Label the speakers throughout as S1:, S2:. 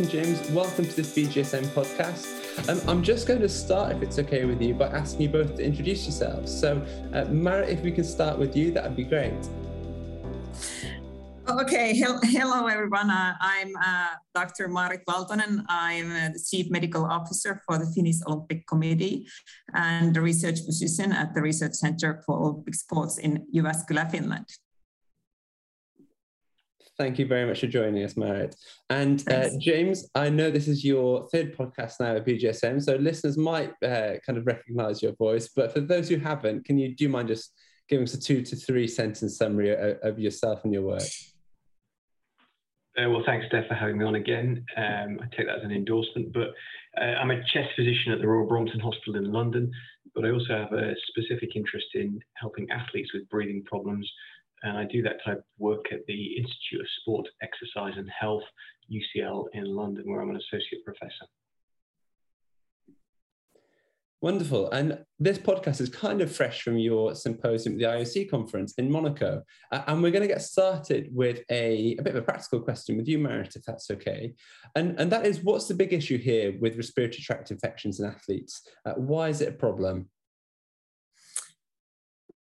S1: and James, welcome to this BJSM podcast. Um, I'm just going to start, if it's okay with you, by asking you both to introduce yourselves. So, uh, Mara, if we can start with you, that would be great.
S2: Okay, hello everyone. Uh, I'm uh, Dr. Maarit Valtonen. I'm uh, the Chief Medical Officer for the Finnish Olympic Committee and the research physician at the Research Center for Olympic Sports in Jyväskylä, Finland.
S1: Thank you very much for joining us, Maarit. And uh, James, I know this is your third podcast now at BJSM, so listeners might uh, kind of recognize your voice. But for those who haven't, can you do you mind just giving us a two to three sentence summary of, of yourself and your work?
S3: Uh, well, thanks, Steph, for having me on again. Um, I take that as an endorsement. But uh, I'm a chest physician at the Royal Brompton Hospital in London, but I also have a specific interest in helping athletes with breathing problems and I do that type of work at the Institute of Sport, Exercise and Health, UCL in London, where I'm an associate professor.
S1: Wonderful. And this podcast is kind of fresh from your symposium at the IOC conference in Monaco. Uh, and we're going to get started with a, a bit of a practical question with you, Maarit, if that's okay. And, and that is what's the big issue here with respiratory tract infections in athletes? Uh, why is it a problem?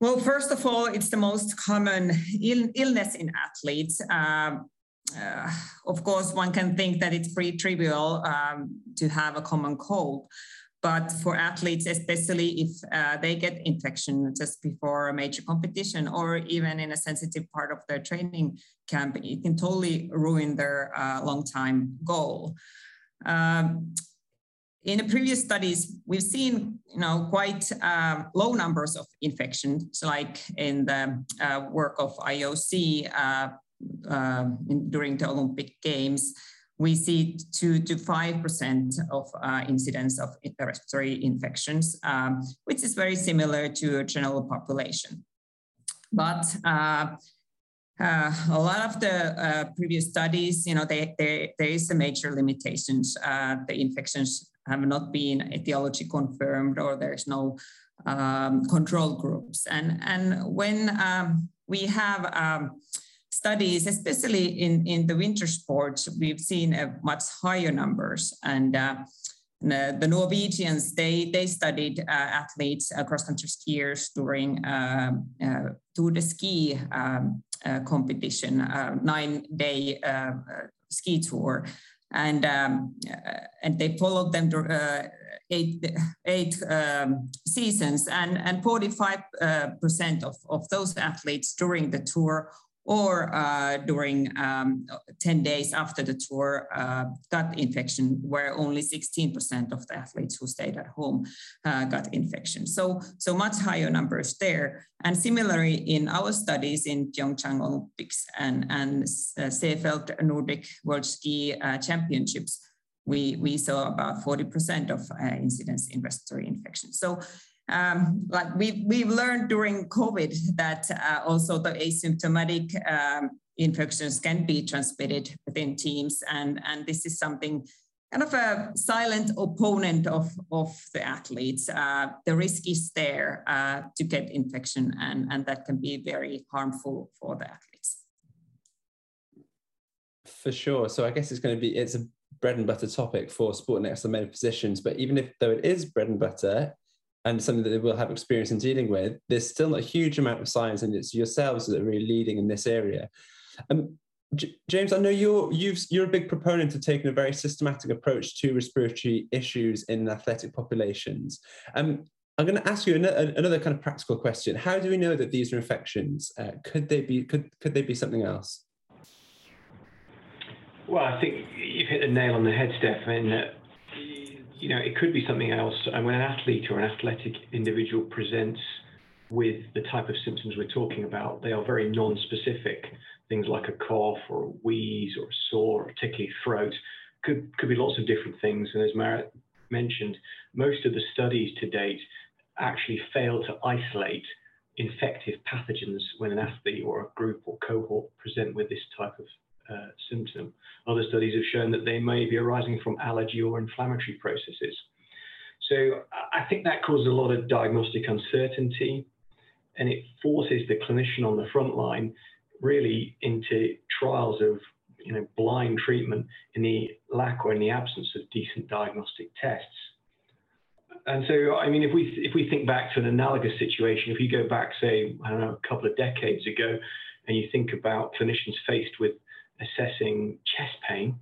S2: Well, first of all, it's the most common Ill- illness in athletes. Um, uh, of course, one can think that it's pretty trivial um, to have a common cold. But for athletes, especially if uh, they get infection just before a major competition or even in a sensitive part of their training camp, it can totally ruin their uh, long time goal. Um, in the previous studies, we've seen you know quite uh, low numbers of infections, like in the uh, work of IOC uh, um, in, during the Olympic Games. We see two to five percent of uh, incidence of respiratory infections, um, which is very similar to a general population. But uh, uh, a lot of the uh, previous studies, you know, they, they, there is a major limitations. Uh, the infections have not been etiology confirmed or there's no um, control groups. And, and when um, we have um, studies, especially in, in the winter sports, we've seen a much higher numbers. And uh, the, the, Norwegians, they, they studied uh, athletes, uh, cross-country skiers during uh, uh, Tour de Ski um, uh, competition, uh, nine-day ski tour and um, uh, and they followed them uh, eight eight um, seasons, and and 45 uh, percent of of those athletes during the tour or uh, during um, 10 days after the tour uh, got infection, where only 16% of the athletes who stayed at home uh, got infection. So, so much higher numbers there. And similarly, in our studies in Pyeongchang Olympics and, and uh, Seefeld Nordic World Ski uh, Championships, we, we saw about 40% of uh, incidence in respiratory infection. So um, like we we've learned during COVID that uh, also the asymptomatic um, infections can be transmitted within teams, and and this is something kind of a silent opponent of of the athletes. Uh, the risk is there uh, to get infection, and and that can be very harmful for the athletes.
S1: For sure. So I guess it's going to be it's a bread and butter topic for sport exercise medicine physicians. But even if though it is bread and butter, and something that they will have experience in dealing with, there's still not a huge amount of science, and it's yourselves that are really leading in this area. Um, J- James, I know you're you are a big proponent of taking a very systematic approach to respiratory issues in athletic populations. Um, I'm going to ask you another, another, kind of practical question. How do we know that these are infections? Uh, could they be could could they be something else?
S3: Well, I think you've hit the nail on the head, Steph. You know, it could be something else. And when an athlete or an athletic individual presents with the type of symptoms we're talking about, they are very non-specific. Things like a cough or a wheeze or a sore, or a tickly throat, could could be lots of different things. And as Maarit mentioned, most of the studies to date actually fail to isolate infective pathogens when an athlete or a group or cohort present with this type of uh, symptom. Other studies have shown that they may be arising from allergy or inflammatory processes. So I think that causes a lot of diagnostic uncertainty and it forces the clinician on the front line really into trials of you know, blind treatment in the lack or in the absence of decent diagnostic tests. And so, I mean, if we if we think back to an analogous situation, if you go back, say, I don't know, a couple of decades ago, and you think about clinicians faced with assessing chest pain,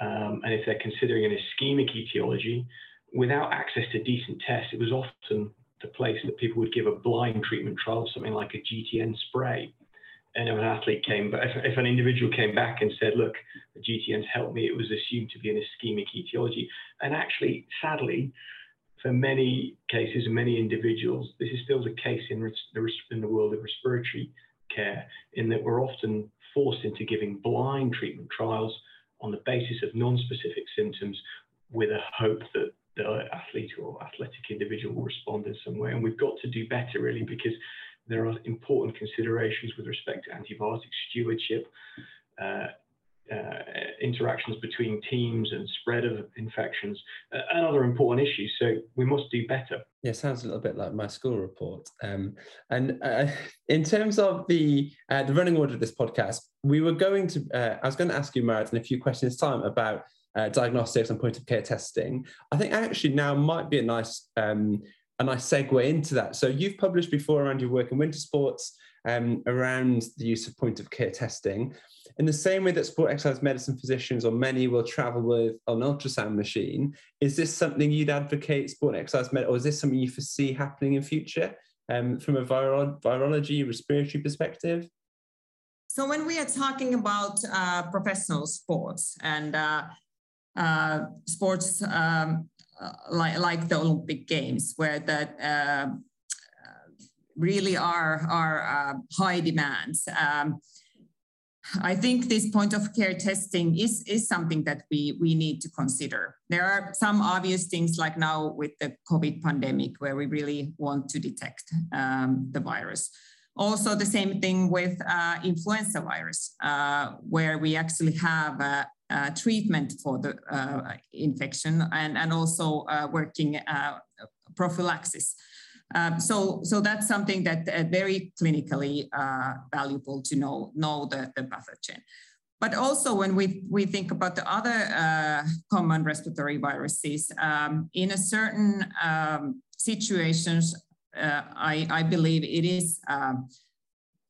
S3: um, and if they're considering an ischemic etiology, without access to decent tests, it was often the place that people would give a blind treatment trial, something like a GTN spray. And if an athlete came, but if, if an individual came back and said, "Look, the GTN's helped me," it was assumed to be an ischemic etiology. And actually, sadly, for many cases and many individuals, this is still the case in in the world of respiratory care, in that we're often forced into giving blind treatment trials on the basis of non-specific symptoms with a hope that the athlete or athletic individual will respond in some way. And we've got to do better, really, because there are important considerations with respect to antibiotic stewardship, uh, interactions between teams and spread of infections uh, and other important issues. So we must do better.
S1: Yeah, sounds a little bit like my school report. Um, and uh, in terms of the uh, the running order of this podcast, we were going to. Uh, I was going to ask you, Maarit, in a few questions time about uh, diagnostics and point of care testing. I think actually now might be a nice um, a nice segue into that. So you've published before around your work in winter sports um, around the use of point of care testing. In the same way that sport exercise medicine physicians or many will travel with an ultrasound machine, is this something you'd advocate sport exercise med, or is this something you foresee happening in future um, from a viro- virology, respiratory perspective?
S2: So when we are talking about uh, professional sports and uh, uh, sports um, uh, like, like the Olympic Games, where that uh, really are, are uh, high demands. Um, I think this point of care testing is, is something that we, we need to consider. There are some obvious things like now with the COVID pandemic where we really want to detect um, the virus. Also, the same thing with uh, influenza virus, uh, where we actually have a, a treatment for the uh, infection and, and also uh, working uh, prophylaxis. Um, so, so that's something that uh, very clinically uh, valuable to know, know the, the pathogen. But also when we, we think about the other uh, common respiratory viruses, um, in a certain um, situations, uh, I, I believe it is um,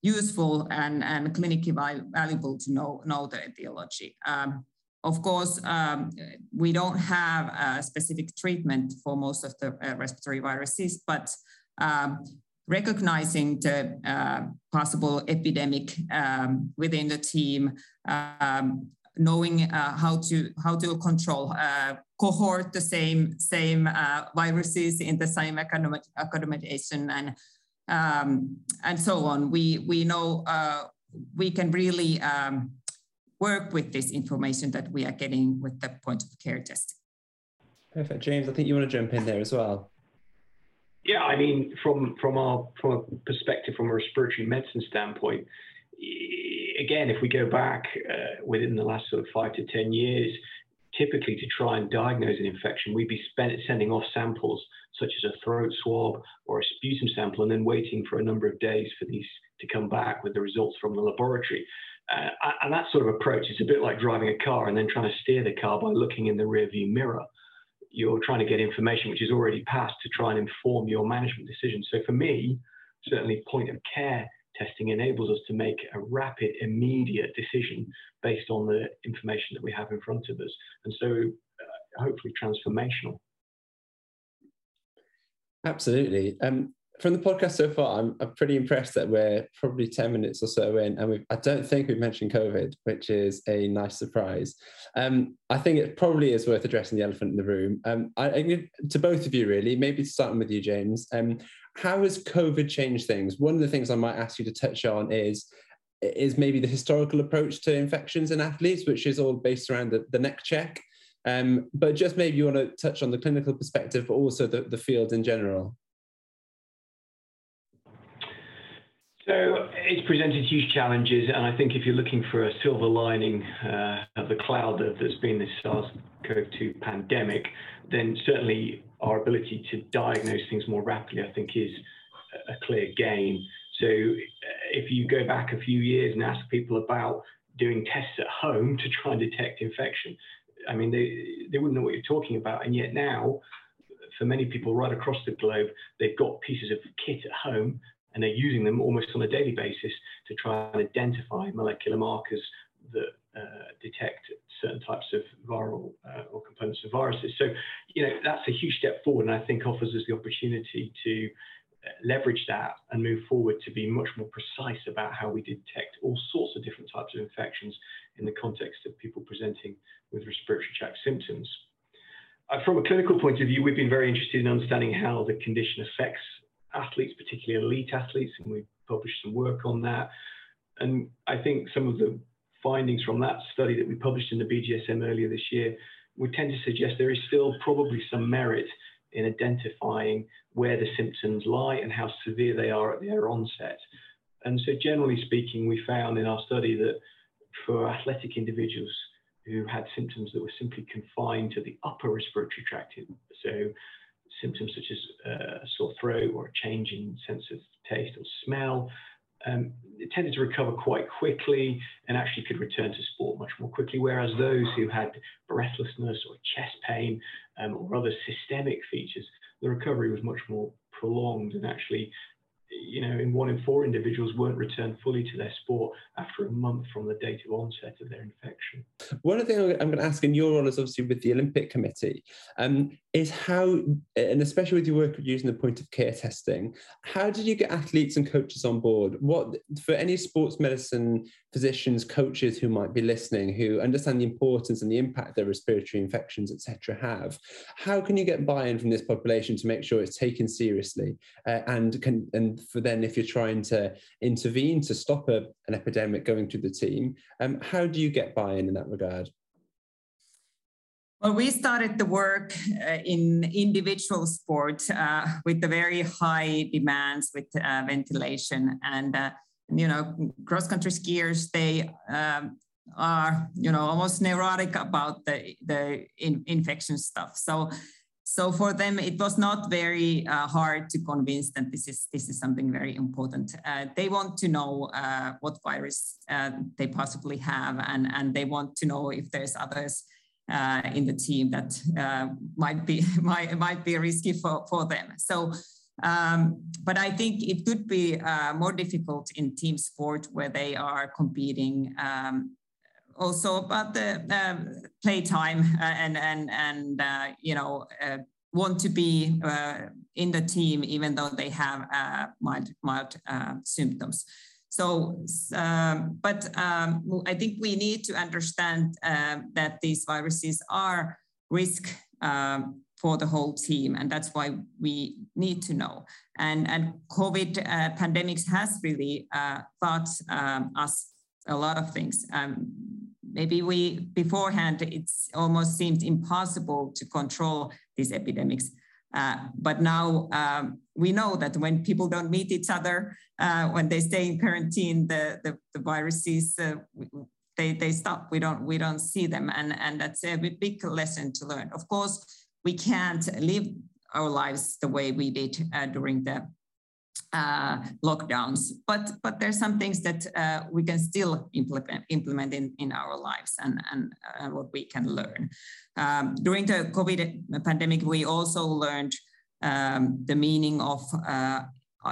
S2: useful and, and clinically valuable to know, know the etiology. Um, of course, um, we don't have a specific treatment for most of the uh, respiratory viruses, but um, recognizing the uh, possible epidemic um, within the team, um, knowing uh, how to how to control uh, cohort the same same uh, viruses in the same accommodation and um, and so on. We we know uh, we can really um, work with this information that we are getting with the point of care testing.
S1: Perfect. James, I think you want to jump in there as well.
S3: Yeah, I mean, from from our from a perspective, from a respiratory medicine standpoint, again, if we go back uh, within the last sort of five to ten years, typically to try and diagnose an infection, we'd be spent, sending off samples such as a throat swab or a sputum sample, and then waiting for a number of days for these to come back with the results from the laboratory. Uh, and that sort of approach is a bit like driving a car and then trying to steer the car by looking in the rearview mirror. You're trying to get information which is already passed to try and inform your management decisions. So for me, certainly point of care testing enables us to make a rapid, immediate decision based on the information that we have in front of us. And so uh, hopefully transformational.
S1: Absolutely. Um, from the podcast so far, I'm, I'm pretty impressed that we're probably 10 minutes or so in, and I don't think we've mentioned COVID, which is a nice surprise. Um, I think it probably is worth addressing the elephant in the room. Um, I, to both of you, really, maybe starting with you, James. Um, how has COVID changed things? One of the things I might ask you to touch on is is maybe the historical approach to infections in athletes, which is all based around the, the neck check. Um, but just maybe you want to touch on the clinical perspective, but also the, the field in general.
S3: So it's presented huge challenges, and I think if you're looking for a silver lining uh, of the cloud that, has been this SARS-CoV-2 pandemic, then certainly our ability to diagnose things more rapidly, I think, is a clear gain. So uh, if you go back a few years and ask people about doing tests at home to try and detect infection. I mean, they, they wouldn't know what you're talking about. And yet now, for many people right across the globe, they've got pieces of kit at home and they're using them almost on a daily basis to try and identify molecular markers that uh, detect certain types of viral uh, or components of viruses. So, you know, that's a huge step forward, and I think offers us the opportunity to uh, leverage that and move forward to be much more precise about how we detect all sorts of different types of infections in the context of people presenting with respiratory tract symptoms. Uh, from a clinical point of view, we've been very interested in understanding how the condition affects athletes, particularly elite athletes, and we've published some work on that. And I think some of the findings from that study that we published in the BJSM earlier this year would tend to suggest there is still probably some merit in identifying where the symptoms lie and how severe they are at their onset. And so, generally speaking, we found in our study that for athletic individuals who had symptoms that were simply confined to the upper respiratory tract, so symptoms such as uh, sore throat or a change in sense of taste or smell, um, it tended to recover quite quickly and actually could return to sport much more quickly. Whereas those who had breathlessness or chest pain um, or other systemic features, the recovery was much more prolonged and actually you know, in one in four individuals weren't returned fully to their sport after a month from the date of onset of their infection.
S1: One of the things I'm going to ask in your role is obviously with the Olympic Committee um, is how, and especially with your work using the point of care testing, how did you get athletes and coaches on board? What for any sports medicine physicians, coaches who might be listening, who understand the importance and the impact that respiratory infections, etc., have, how can you get buy-in from this population to make sure it's taken seriously uh, and can and for then if you're trying to intervene to stop a, an epidemic going through the team, um, how do you get buy-in in that regard?
S2: Well, we started the work uh, in individual sport uh, with the very high demands with uh, ventilation and uh, you know cross country skiers they um, are you know almost neurotic about the the in, infection stuff so so for them it was not very uh, hard to convince that this is this is something very important uh, they want to know what virus they possibly have and and they want to know if there's others uh, in the team that uh, might be might, might be risky for, for them. So, um, but I think it could be uh, more difficult in team sport where they are competing. Um, also about the um, playtime uh, and and and uh, you know uh, want to be in the team even though they have mild mild symptoms. So, um, but um, I think we need to understand uh, that these viruses are risk um, for the whole team, and that's why we need to know. And and COVID uh, pandemics has really uh, taught um, us a lot of things. Um, maybe we beforehand it's almost seemed impossible to control these epidemics uh, but now um, we know that when people don't meet each other, uh, when they stay in quarantine, the, the, the viruses, uh, they, they stop. We don't, we don't see them. And, and that's a big lesson to learn. Of course, we can't live our lives the way we did uh, during the uh, lockdowns. But but there's some things that uh, we can still implement implement in, in our lives and and uh, what we can learn. Um, during the COVID pandemic, we also learned um, the meaning of uh,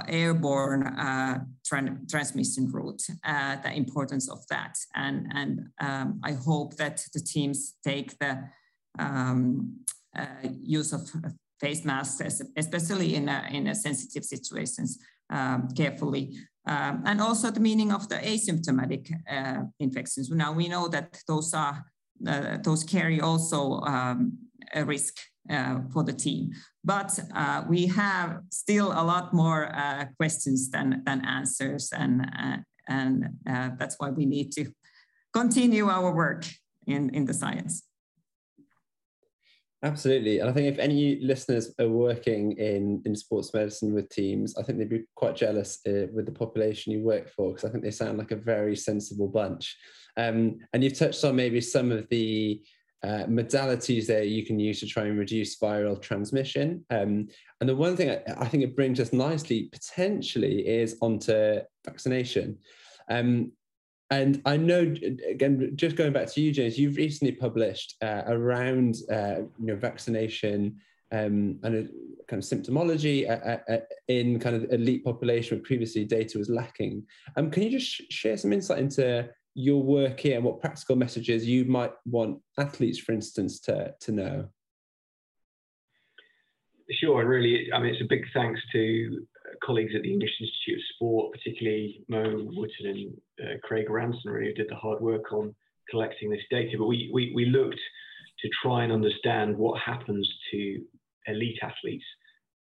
S2: airborne uh, tran transmission route, uh, the importance of that, and and um, I hope that the teams take the um, use of face masks, especially in a, in a sensitive situations, um, carefully. Um, and also the meaning of the asymptomatic uh, infections. Now we know that those are uh, those carry also um, a risk uh, for the team, but uh, we have still a lot more uh, questions than than answers, and uh, and that's why we need to continue our work in in the science.
S1: Absolutely. And I think if any listeners are working in, in sports medicine with teams, I think they'd be quite jealous uh, with the population you work for, because I think they sound like a very sensible bunch. Um, and you've touched on maybe some of the uh, modalities there you can use to try and reduce viral transmission. Um, and the one thing I, I, think it brings us nicely potentially is onto vaccination. Um, and I know, again, just going back to you, James, you've recently published uh, around uh, you know vaccination um, and a kind of symptomology uh, uh, uh, in kind of elite population where previously data was lacking. Um, can you just sh- share some insight into your work here and what practical messages you might want athletes, for instance, to, to know?
S3: Sure, and really, I mean, it's a big thanks to colleagues at the English Institute of Sport, particularly Mo Wootton and uh, Craig Ranson, really, did the hard work on collecting this data. But we, we, we looked to try and understand what happens to elite athletes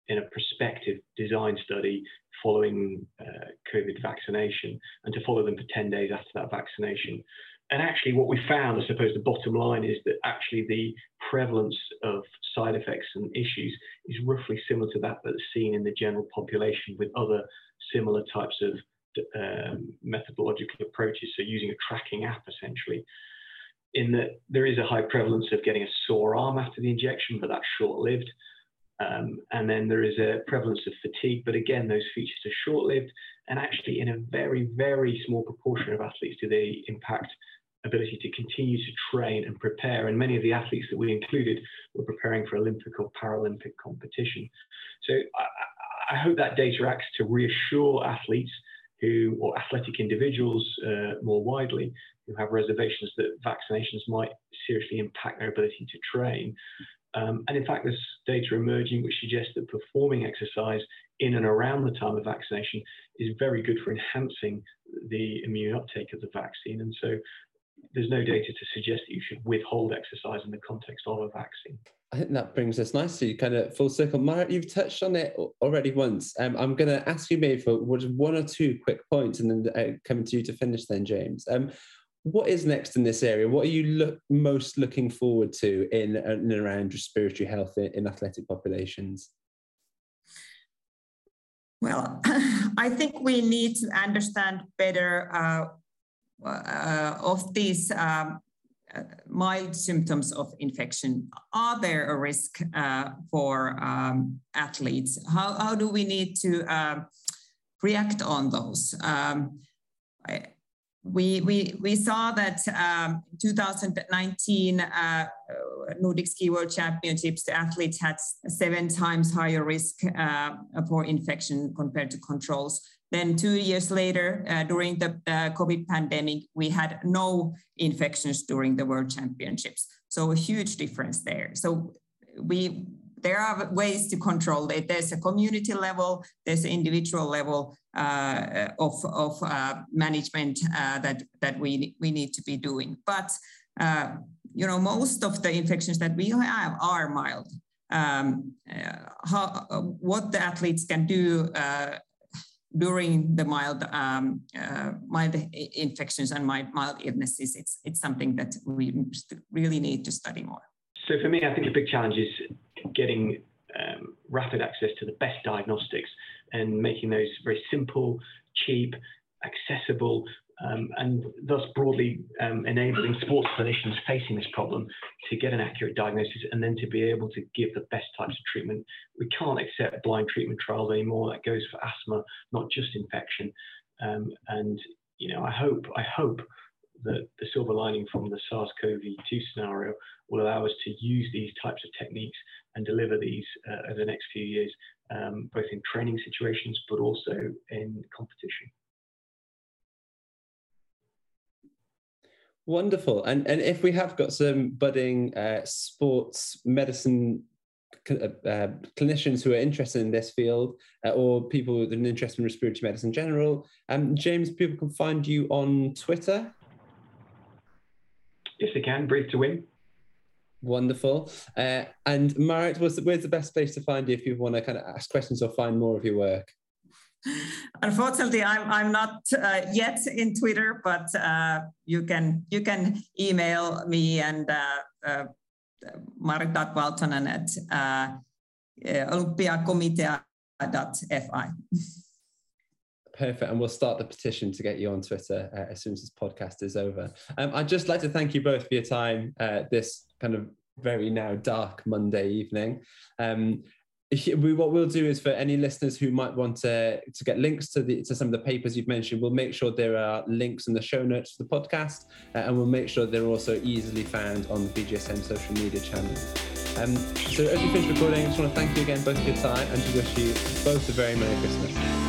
S3: in a prospective design study following uh, COVID vaccination and to follow them for 10 days after that vaccination. And actually, what we found, I suppose, the bottom line is that actually the prevalence of side effects and issues is roughly similar to that that's seen in the general population with other similar types of um, methodological approaches. So, using a tracking app essentially in that there is a high prevalence of getting a sore arm after the injection, but that's short lived. Um, and then there is a prevalence of fatigue, but again, those features are short lived. And actually, in a very, very small proportion of athletes, do they impact ability to continue to train and prepare. And many of the athletes that we included were preparing for Olympic or Paralympic competition. So I, I hope that data acts to reassure athletes who, or athletic individuals uh, more widely, who have reservations that vaccinations might seriously impact their ability to train. Um, and in fact, there's data emerging which suggests that performing exercise in and around the time of vaccination is very good for enhancing the immune uptake of the vaccine. And so there's no data to suggest that you should withhold exercise in the context of a vaccine.
S1: I think that brings us nicely, kind of full circle. Mara, you've touched on it already once. Um, I'm going to ask you maybe for one or two quick points, and then uh, coming to you to finish. Then, James, um, what is next in this area? What are you look, most looking forward to in, and around respiratory health in, in athletic populations?
S2: Well, I think we need to understand better uh, uh, of these um, uh, mild symptoms of infection. Are there a risk uh, for um, athletes? How, how do we need to um, react on those? Um, I, we, we, we saw that um, 2019 uh, Nordic Ski World Championships, the athletes had seven times higher risk uh, for infection compared to controls. Then two years later, uh, during the COVID pandemic, we had no infections during the World Championships. So a huge difference there. So we there are ways to control it. There's a community level, there's an individual level uh, of, of uh, management uh, that, that we, we need to be doing. But, uh, you know, most of the infections that we have are mild. Um, uh, how, what the athletes can do uh, during the mild um, uh, mild infections and mild, mild illnesses, it's it's something that we really need to study more.
S3: So for me, I think the big challenge is getting um, rapid access to the best diagnostics and making those very simple, cheap, accessible, um, and thus broadly um, enabling sports clinicians facing this problem to get an accurate diagnosis and then to be able to give the best types of treatment. We can't accept blind treatment trials anymore. That goes for asthma, not just infection. Um, and you know, I hope, I hope that the silver lining from the SARS-CoV-2 scenario will allow us to use these types of techniques and deliver these uh, over the next few years, um, both in training situations but also in competition.
S1: Wonderful. And and if we have got some budding uh, sports medicine uh, uh, clinicians who are interested in this field, uh, or people with an interest in respiratory medicine in general, um, James, people can find you on Twitter.
S3: Yes, they can. Breathe to win.
S1: Wonderful. Uh, and Maarit, where's the best place to find you if you want to kind of ask questions or find more of your work?
S2: Unfortunately, I'm I'm not uh, yet in Twitter, but uh, you can you can email me and uh, uh, maarit.valtonen at uh, olympiakomitea.fi.
S1: Perfect. And we'll start the petition to get you on Twitter uh, as soon as this podcast is over. Um, I'd just like to thank you both for your time uh, this kind of very now dark Monday evening. Um, what we'll do is for any listeners who might want to, to get links to the to some of the papers you've mentioned, we'll make sure there are links in the show notes for the podcast, uh, and we'll make sure they're also easily found on the BJSM social media channel. Um, so as we finish recording, I just want to thank you again both for your time and to wish you both a very Merry Christmas.